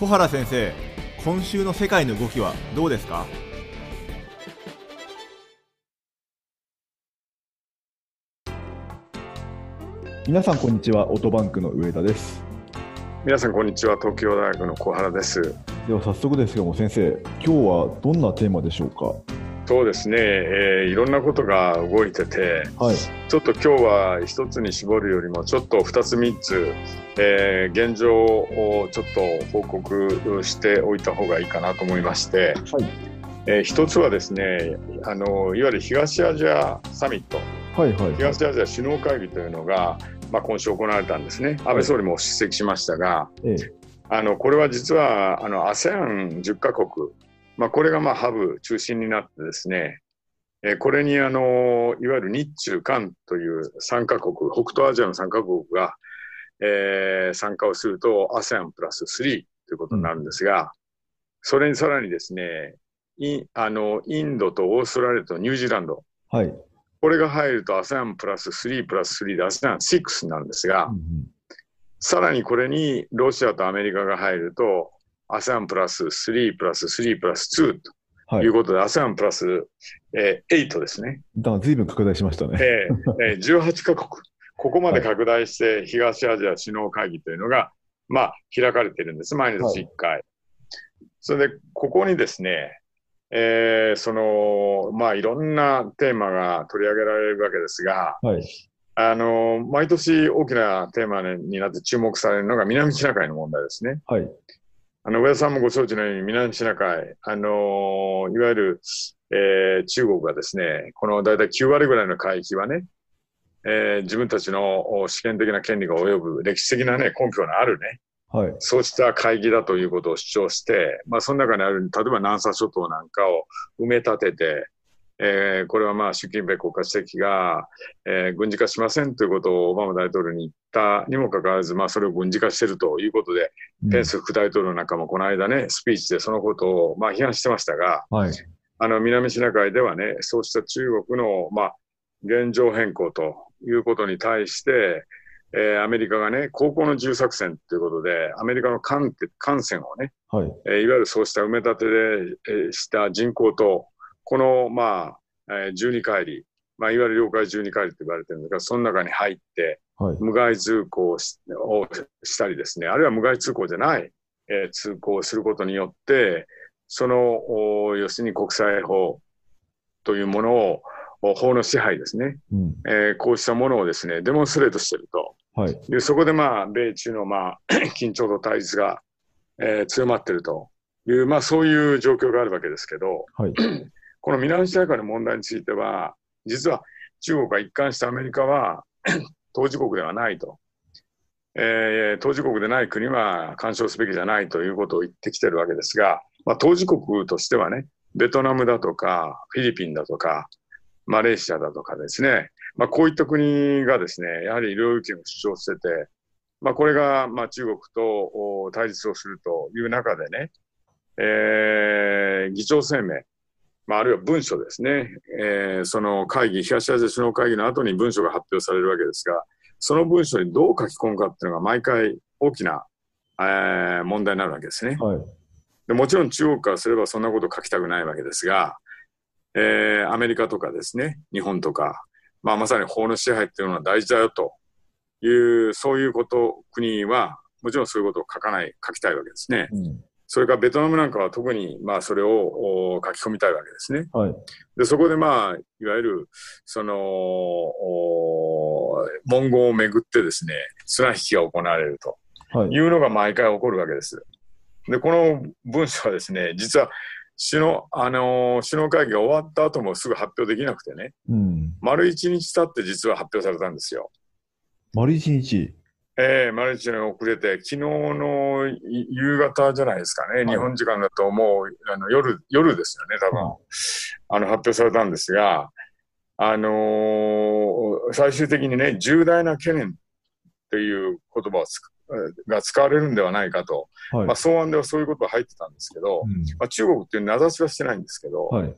小原先生今週の世界の動きはどうですか？皆さんこんにちはオートバンクの上田です。皆さんこんにちは東京大学の小原です。では早速ですけども先生今日はどんなテーマでしょうか？そうですね、えー、いろんなことが動いてて、はい、ちょっと今日は一つに絞るよりもちょっと二つ三つ、えー、現状をちょっと報告しておいた方がいいかなと思いまして、はい。えー、一つはですねあのいわゆる東アジアサミット、はいはい、東アジア首脳会議というのが、まあ、今週行われたんですね、安倍総理も出席しましたが、ええ、あのこれは実はあの ASEAN10 カ国、まあ、これがまあハブ中心になってですね、えこれにあのいわゆる日中韓という3カ国、北東アジアの3カ国が、えー、参加をすると ASEAN プラス3ということになるんですが、それにさらにですね、イあのインドとオーストラリアとニュージーランド、はい、これが入ると ASEAN プラス3プラス3で ASEAN6 になるんですが、うんうん、さらにこれにロシアとアメリカが入ると ASEAN プラス3プラス3プラス2ということで、はい、ASEAN プラス、えー、8ですね。だから随分拡大しましたね。えーえー、18カ国。ここまで拡大して東アジア首脳会議というのが、まあ、開かれているんです。毎日1回。はい、それで、ここにですね、えー、その、まあ、いろんなテーマが取り上げられるわけですが、はい、あの、毎年大きなテーマになって注目されるのが南シナ海の問題ですね。はい。あの、上田さんもご承知のように南シナ海、あの、いわゆる、えー、中国がですね、この大体9割ぐらいの海域はね、えー、自分たちの試験的な権利が及ぶ歴史的なね、根拠のあるね、はい、そうした会議だということを主張して、まあ、その中にある、例えば南沙諸島なんかを埋め立てて、えー、これはまあ習近平国家主席が、えー、軍事化しませんということをオバマ大統領に言ったにもかかわらず、まあ、それを軍事化しているということで、うん、ペンス副大統領なんかもこの間ね、スピーチでそのことをまあ批判してましたが、はい、あの南シナ海ではね、そうした中国のまあ現状変更ということに対して、えー、アメリカがね、高校の重作戦ということで、アメリカの艦艦船をね、はい、えー、いわゆるそうした埋め立てで、えー、した人口と、この、まあ、えー、12海里、まあ、いわゆる領海12海里と言われてるんですが、その中に入って、はい、無害通行をしたりですね、あるいは無害通行じゃない、えー、通行をすることによって、その、要するに国際法というものを、法の支配ですね、うん、えー、こうしたものをですね、デモンストレートしていると。はい、でそこでまあ、米中のまあ、緊張と対立が、えー、強まっているという、まあそういう状況があるわけですけど、はい、この南シナ海の問題については、実は中国が一貫してアメリカは 当事国ではないと。えー、当事国でない国は干渉すべきじゃないということを言ってきてるわけですが、まあ、当事国としてはね、ベトナムだとか、フィリピンだとか、マレーシアだとかですね、まあ、こういった国がですね、やはり領域を主張してて、まあ、これがまあ中国と対立をするという中でね、えー、議長声明、まあ、あるいは文書ですね、えー、その会議、東アジア首脳会議の後に文書が発表されるわけですが、その文書にどう書き込むかっていうのが毎回大きな、えー、問題になるわけですね、はい、で。もちろん中国からすればそんなこと書きたくないわけですが、えー、アメリカとかですね、日本とか、まあ、まさに法の支配っていうのは大事だよという、そういうこと、国は、もちろんそういうことを書かない、書きたいわけですね。うん、それからベトナムなんかは特に、まあ、それを書き込みたいわけですね。はい、でそこで、まあ、いわゆる、その、文言をめぐってですね、綱引きが行われるというのが毎回起こるわけです。で、この文書はですね、実は首脳、あのー、首脳会議が終わった後もすぐ発表できなくてね、うん、丸一日経って実は発表されたんですよ。丸一日ええー、丸一日遅れて、昨日の夕方じゃないですかね、はい、日本時間だともうあの夜夜ですよね、多分、あの発表されたんですが、あのー、最終的にね、重大な懸念っていう言葉を使が使われるんではないかと、はい、まあ、草案ではそういうことが入ってたんですけど、うん、まあ、中国っていう名指しはしてないんですけど、はい、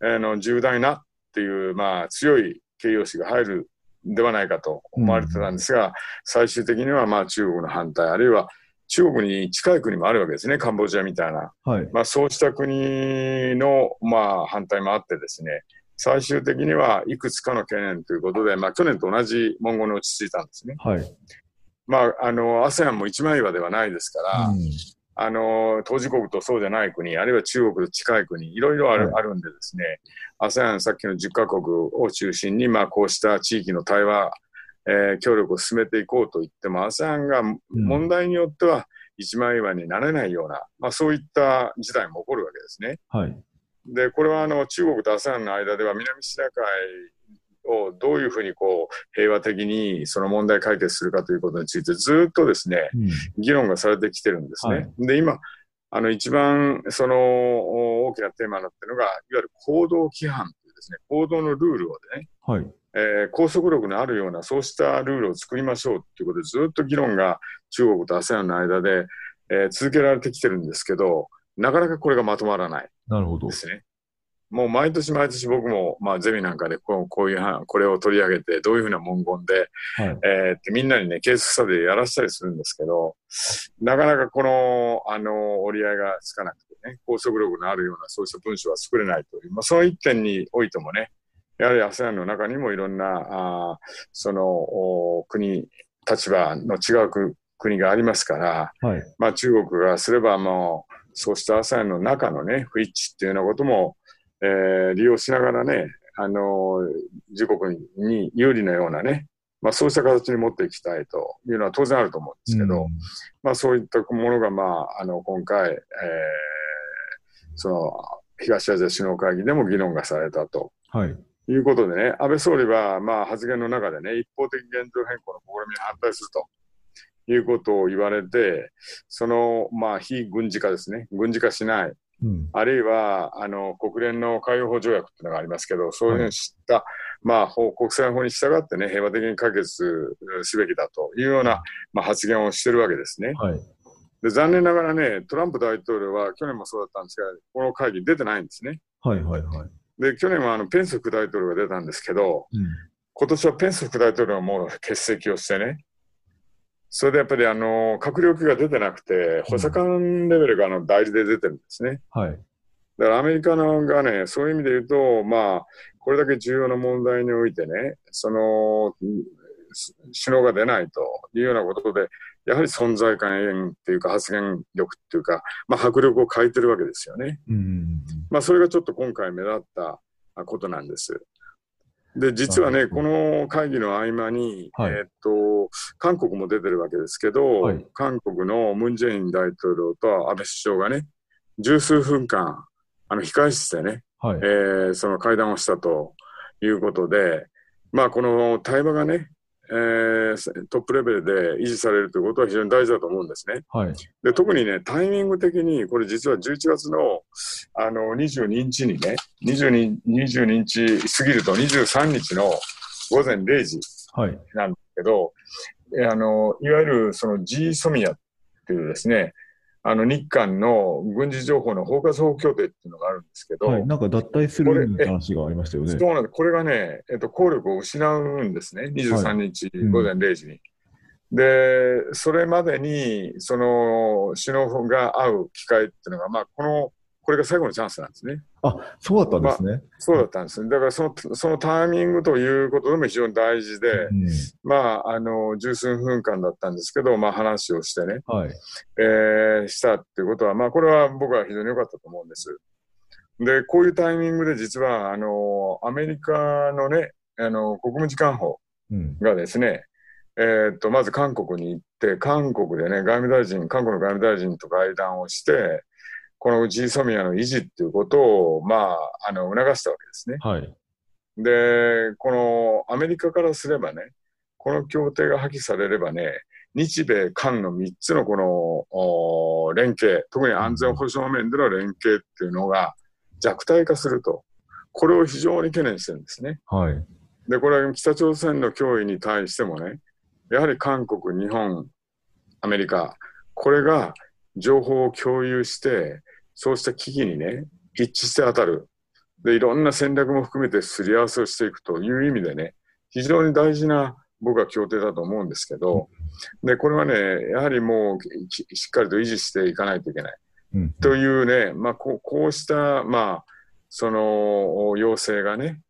あの重大なっていう、まあ、強い形容詞が入るんではないかと思われてたんですが、うん、最終的にはまあ中国の反対、あるいは中国に近い国もあるわけですね、カンボジアみたいな。はい。まあ、そうした国の、まあ、反対もあってですね、最終的にはいくつかの懸念ということで、まあ、去年と同じ文言に落ち着いたんですね。はい。まあ、あの、ASEAN も一枚岩ではないですから、うんあの、当事国とそうじゃない国、あるいは中国と近い国、いろいろある,、はいあるんでですね、ASEAN さっきの10カ国を中心に、まあ、こうした地域の対話、えー協力を進めていこうと言っても、ASEAN が問題によっては一枚岩になれないような、まあ、そういった事態も起こるわけですね。はい。で、これはあの中国と ASEAN の間では南シナ海をどういうふうにこう平和的にその問題解決するかということについてずっとですね、うん議論がされてきてるんですね。はいで、今、あの一番そのお大きなテーマになっているのが、いわゆる行動規範というですね、行動のルールをね、はい。えー拘束力のあるようなそうしたルールを作りましょうということで、ずっと議論が中国と ASEAN の間で、えー続けられてきてるんですけど、なかなかこれがまとまらない。なるほどで。すね。もう毎年毎年僕も、まあ、ゼミなんかでこうこういうは、これを取り上げて、どういうふうな文言で、はい。えーってみんなにね、ケーススタディやらせたりするんですけど、なかなかこの、あの、折り合いがつかなくてね、拘束力のあるようなそうした文章は作れないという、まあ、その一点においてもね、やはり ASEAN の中にもいろんな、あーその、お国、立場の違うく国がありますから、はい。まあ、中国がすればもう、そうした ASEAN の中のね、不一致っていうようなことも、えー利用しながらね、あの自国に有利なようなね、まあ、そうした形に持っていきたいというのは当然あると思うんですけど、うんまあ、そういったものが、まあ、あの今回、えーその東アジア首脳会議でも議論がされたとはい。いうことでね、安倍総理は、まあ、発言の中でね、一方的現状変更の試みに反対すると。いうことを言われて、その、まあ、非軍事化ですね。軍事化しない。うん。あるいは、あの、国連の海洋法条約っていうのがありますけど、そういうのに知った、まあ、法国際法に従ってね、平和的に解決すべきだというような、まあ、発言をしてるわけですね。はい。で、残念ながらね、トランプ大統領は去年もそうだったんですが、この会議出てないんですね。はい。はい。はい。で、去年はあの、ペンス副大統領が出たんですけど、うん。今年はペンス副大統領も欠席をしてね、それでやっぱりあの、閣僚級が出てなくて、補佐官レベルがあの代理で出てるんですね。はい。だからアメリカのがね、そういう意味で言うと、まあ、これだけ重要な問題においてね、その、首脳が出ないというようなことで、やはり存在感っていうか発言力っていうか、まあ、迫力を欠いてるわけですよね。うん。まあ、それがちょっと今回目立ったことなんです。で、実はね、この会議の合間に、はい。えーっと、韓国も出てるわけですけど、はい。韓国のムン・ジェイン大統領と安倍首相がね、十数分間、あの、控え室でね、はい。え。ーその会談をしたということで、まあ、この対話がね、えートップレベルで維持されるということは非常に大事だと思うんですね。はい。で特にね、タイミング的に、これ実は11月のあの22日にね、22, 22日過ぎると23日の午前0時はい。なんですけど、えあのいわゆるその G ソミアっていうですね、あの日韓の軍事情報の包括法協定っていうのがあるんですけど、はい。なんか脱退するみたいな話がありましたよね。そうなんです。これがね、えっと、効力を失うんですね。23日午前0時に。で、それまでに、その、首脳が会う機会っていうのが、まあ、この、これが最後のチャンスなんですね。あ、そうだったんですね。そうだったんですね。だからその、そのタイミングということでも非常に大事で、うん。まあ、あの、十数分間だったんですけど、まあ、話をしてね、はい。えーしたっていうことは、まあ、これは僕は非常に良かったと思うんです。で、こういうタイミングで実は、あの、アメリカのね、あの、国務次官補うん。がですね、えーっと、まず韓国に行って、韓国でね、外務大臣、韓国の外務大臣と会談をして、この G ソミアの維持っていうことを、まあ、あの、促したわけですね。はい。で、このアメリカからすればね、この協定が破棄されればね、日米韓の3つのこのお連携、特に安全保障面での連携っていうのが弱体化すると。これを非常に懸念してるんですね。はい。で、これは北朝鮮の脅威に対してもね、やはり韓国、日本、アメリカ、これが情報を共有して、そうした危機にね、一致して当たる。で、いろんな戦略も含めてすり合わせをしていくという意味でね、非常に大事な僕は協定だと思うんですけど、で、これはね、やはりもうきしっかりと維持していかないといけない。うん。というね、まあ、こうこうした、まあ、その要請がね、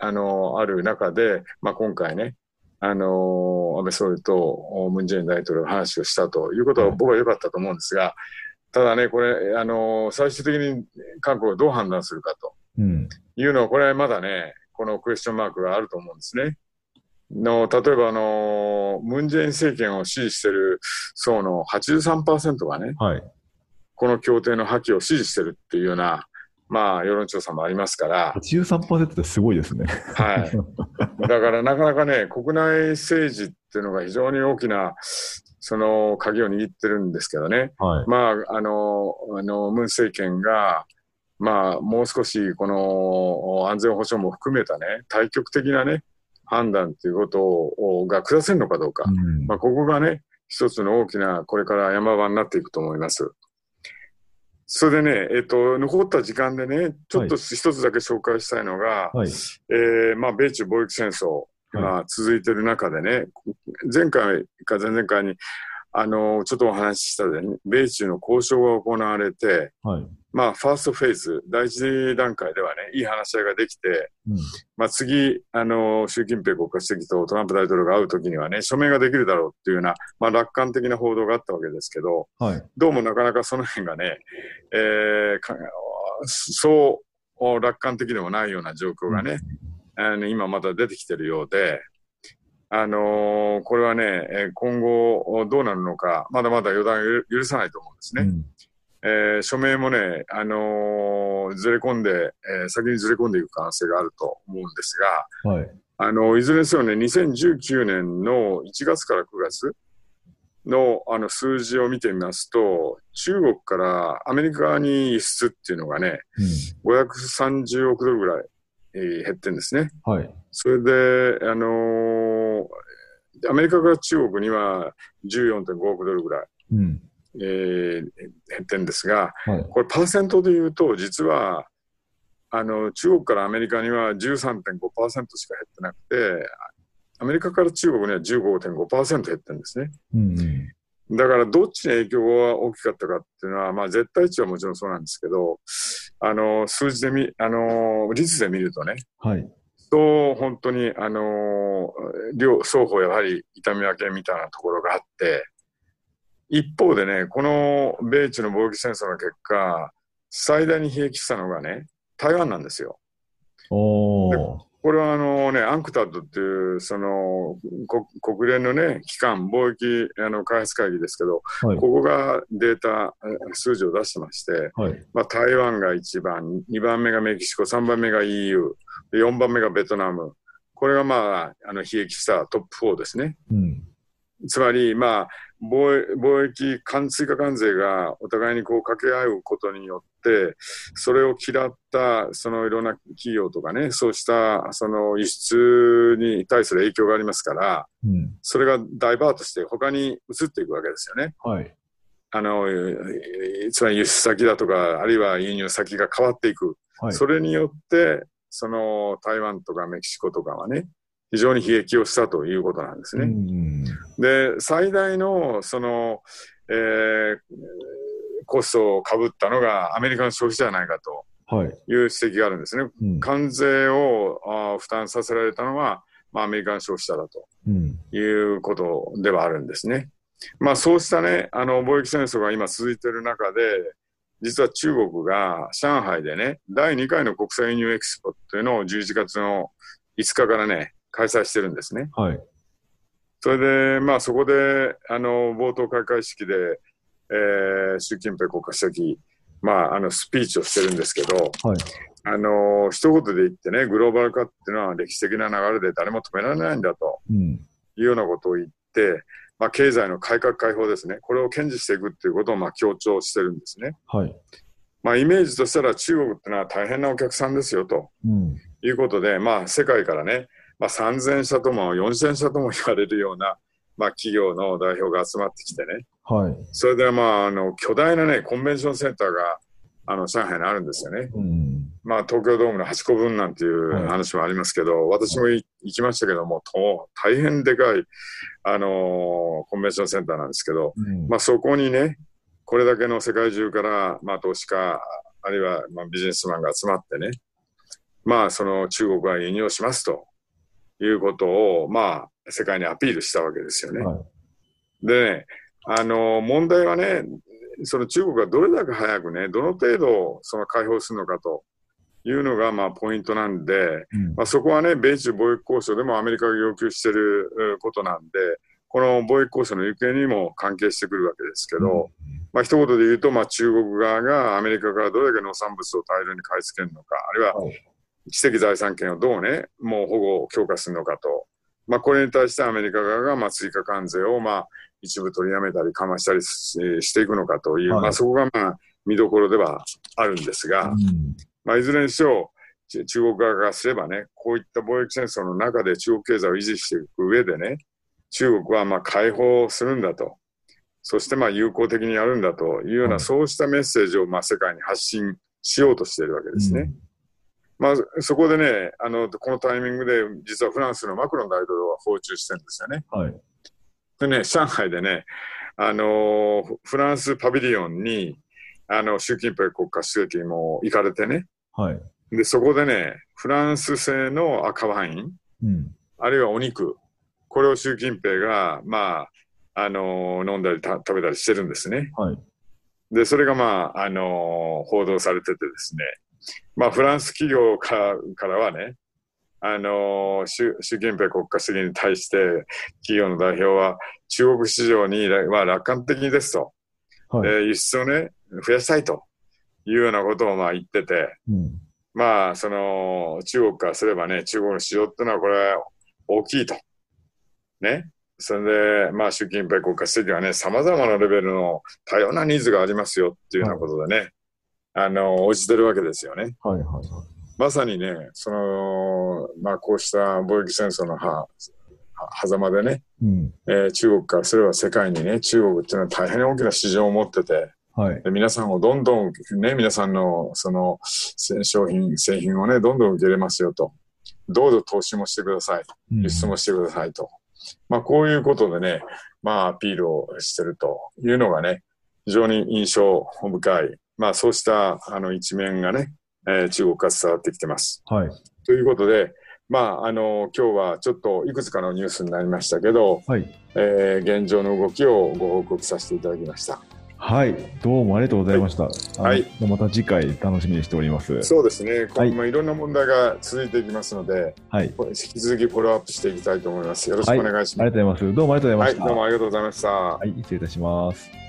あの、ある中で、まあ、今回ね、あの、安倍総理とムン・ジェイン大統領が話をしたということは僕は良かったと思うんですが、ただね、これ、あの、最終的に韓国がどう判断するかとうん。いうのは、これはまだね、このクエスチョンマークがあると思うんですね。の例えばあの、ムン・ジェイン政権を支持している層の83%がね、はい。この協定の破棄を支持してるっていうような、まあ、世論調査もありますから、83%ってすごいですね。はい。だからなかなかね、国内政治っていうのが非常に大きな、その鍵を握ってるんですけどね。はい。まあ、あの、あの、ムン政権が、まあ、もう少しこの安全保障も含めたね、対極的なね、判断ということをが下せるのかどうか。うんまあ、ここがね、一つの大きな、これから山場になっていくと思います。それでね、えっと、残った時間でね、ちょっと一つだけ紹介したいのが、はい。えーまあ、米中貿易戦争が続いている中でね、前回か前々回に、あの、ちょっとお話ししたで、ね、米中の交渉が行われて、はい。まあ、ファーストフェーズ、第一段階ではね、いい話し合いができて、うん。まあ、次、あの、習近平国家主席とトランプ大統領が会うときにはね、署名ができるだろうっていうような、まあ、楽観的な報道があったわけですけど、はい。どうもなかなかその辺がね、えーかそう楽観的でもないような状況がね、あの今また出てきてるようで、あのーこれはね、えー今後どうなるのか、まだまだ予断を許さないと思うんですね。うんえー署名もね、あのーずれ込んで、えー先にずれ込んでいく可能性があると思うんですが、はい。あの、いずれにせよね、2019年の1月から9月のあの数字を見てみますと、中国からアメリカに輸出っていうのがね、530億ドルぐらい、えー減ってんですね。うん。はい。それで、あのーアメリカから中国には14.5億ドルぐらい、うん。えー減ってんですが、はい。これパーセントで言うと、実は、あの、中国からアメリカには13.5%しか減ってなくて、アメリカから中国には15.5%減ってるんですね。うんうん。だから、どっちに影響が大きかったかっていうのは、まあ、絶対値はもちろんそうなんですけど、あの、数字で見、あの、率で見るとね、はい。と、本当に、あの、両、双方やはり痛み分けみたいなところがあって、一方でね、この米中の貿易戦争の結果、最大に悲劇したのがね、台湾なんですよ。おー。これはあのね、アンクタッドっていう、その、こ国連のね、機関、貿易あの開発会議ですけど、はい。ここがデータ、え数字を出してまして、はい。まあ、台湾が1番、2番目がメキシコ、3番目が EU、で4番目がベトナム。これがまあ、あの、悲劇したトップ4ですね。うん。つまり、まあ、貿易関追加関税がお互いにこう掛け合うことによって、それを嫌った、そのいろんな企業とかね、そうした、その輸出に対する影響がありますから、うん。それがダイバートして他に移っていくわけですよね。はい。あの、えーつまり輸出先だとか、あるいは輸入先が変わっていく。はい。それによって、その台湾とかメキシコとかはね、非常に悲劇をしたということなんですね。うん。で、最大の、その、えーコストをかぶったのがアメリカの消費者じゃないかとはい。いう指摘があるんですね。うん。関税をあー負担させられたのは、まあ、アメリカの消費者だとうん。いうことではあるんですね。まあ、そうしたね、あの、貿易戦争が今続いている中で、実は中国が上海でね、第2回の国際輸入エクスポっていうのを11月の5日からね、開催してるんですね。はい。それで、まあそこで、あの、冒頭開会式で、えー習近平国家主席、まあ、あの、スピーチをしてるんですけど、はい。あの、一言で言ってね、グローバル化っていうのは歴史的な流れで誰も止められないんだとうん。いうようなことを言って、まあ、経済の改革開放ですね。これを堅持していくっていうことを、まあ、強調してるんですね。はい。まあ、イメージとしたら中国ってのは大変なお客さんですよとうん。いうことで、まあ、世界からね、まあ、3000社とも4000社とも言われるような、まあ、企業の代表が集まってきてね、はい。それでまあ、あの、巨大なね、コンベンションセンターが、あの、上海にあるんですよね。うん。まあ、東京ドームの8個分なんていうはい話もありますけど、私もい行きましたけども、と大変でかい、あのーコンベンションセンターなんですけど、うんまあ、そこにね、これだけの世界中から、まあ、投資家、あるいは、まあ、ビジネスマンが集まってね、まあ、その中国は輸入をしますということを、まあ、世界にアピールしたわけですよね。はい。でね、あの、問題はね、その中国がどれだけ早くね、どの程度その解放するのかというのが、まあ、ポイントなんで、うん。まあ、そこはね、米中貿易交渉でもアメリカが要求しているえーことなんで、この貿易交渉の行方にも関係してくるわけですけど、まあ一言で言うと、まあ、中国側がアメリカからどれだけ農産物を大量に買い付けるのか、あるいははい知的財産権をどうね、もう保護を強化するのかと、まあ、これに対してアメリカ側がまあ追加関税をまあ一部取りやめたり、緩和したりししていくのかという、はい。まあ、そこがまあ見どころではあるんですが、うん。まあ、いずれにしろ、ち中国側がすればね、こういった貿易戦争の中で中国経済を維持していく上でね、中国はまあ解放するんだと、そしてまあ友好的にやるんだというような、はい。そうしたメッセージをまあ世界に発信しようとしているわけですね。まあ、そこでねあの、このタイミングで、実はフランスのマクロン大統領は訪中してるんですよね。はい。でね、上海でね、あのフフランスパビリオンに、あの習近平国家主席も行かれてね、はい。で、そこでね、フランス製の赤ワイン、うん。あるいはお肉、これを習近平が、まあ、あの飲んだりた食べたりしてるんですね。はい。で、それがまあ、あの報道されててですね、まあ、フランス企業からからはね、あの習習近平国家主席に対して、企業の代表は、中国市場には楽観的ですと、はい。えー輸出をね、増やしたいというようなことをまあ言ってて、うん。まあ、その、中国からすればね、中国の市場ってのはこれ、大きいと。ね。それで、まあ、習近平国家主席はね、様々なレベルの多様なニーズがありますよっていうようなことでね、あの、応じてるわけですよね。はい。はい。まさにね、その、まあ、こうした貿易戦争のは、は狭間でね、うん。えー中国からすれば世界にね、中国っていうのは大変大きな市場を持ってて、はい。で皆さんをどんどん、ね、皆さんのそのせ商品、製品をね、どんどん受け入れますよと。どうぞ投資もしてください。うん輸出もしてくださいと。まあ、こういうことでね、まあ、アピールをしてるというのがね、非常に印象深い。まあ、そうしたあの一面がね、えー中国から伝わってきてます。はい。ということで、まあ、あの、今日はちょっといくつかのニュースになりましたけど、はい。えー現状の動きをご報告させていただきました。はい。どうもありがとうございました。はいまた次回楽しみにしております。そうですね、こはいまあ、いろんな問題が続いていきますので、はい。引き続きフォローアップしていきたいと思います。よろしくお願いします。ありがとうございます。どうもありがとうございました。はい、どうもありがとうございました。はい、失礼いたします。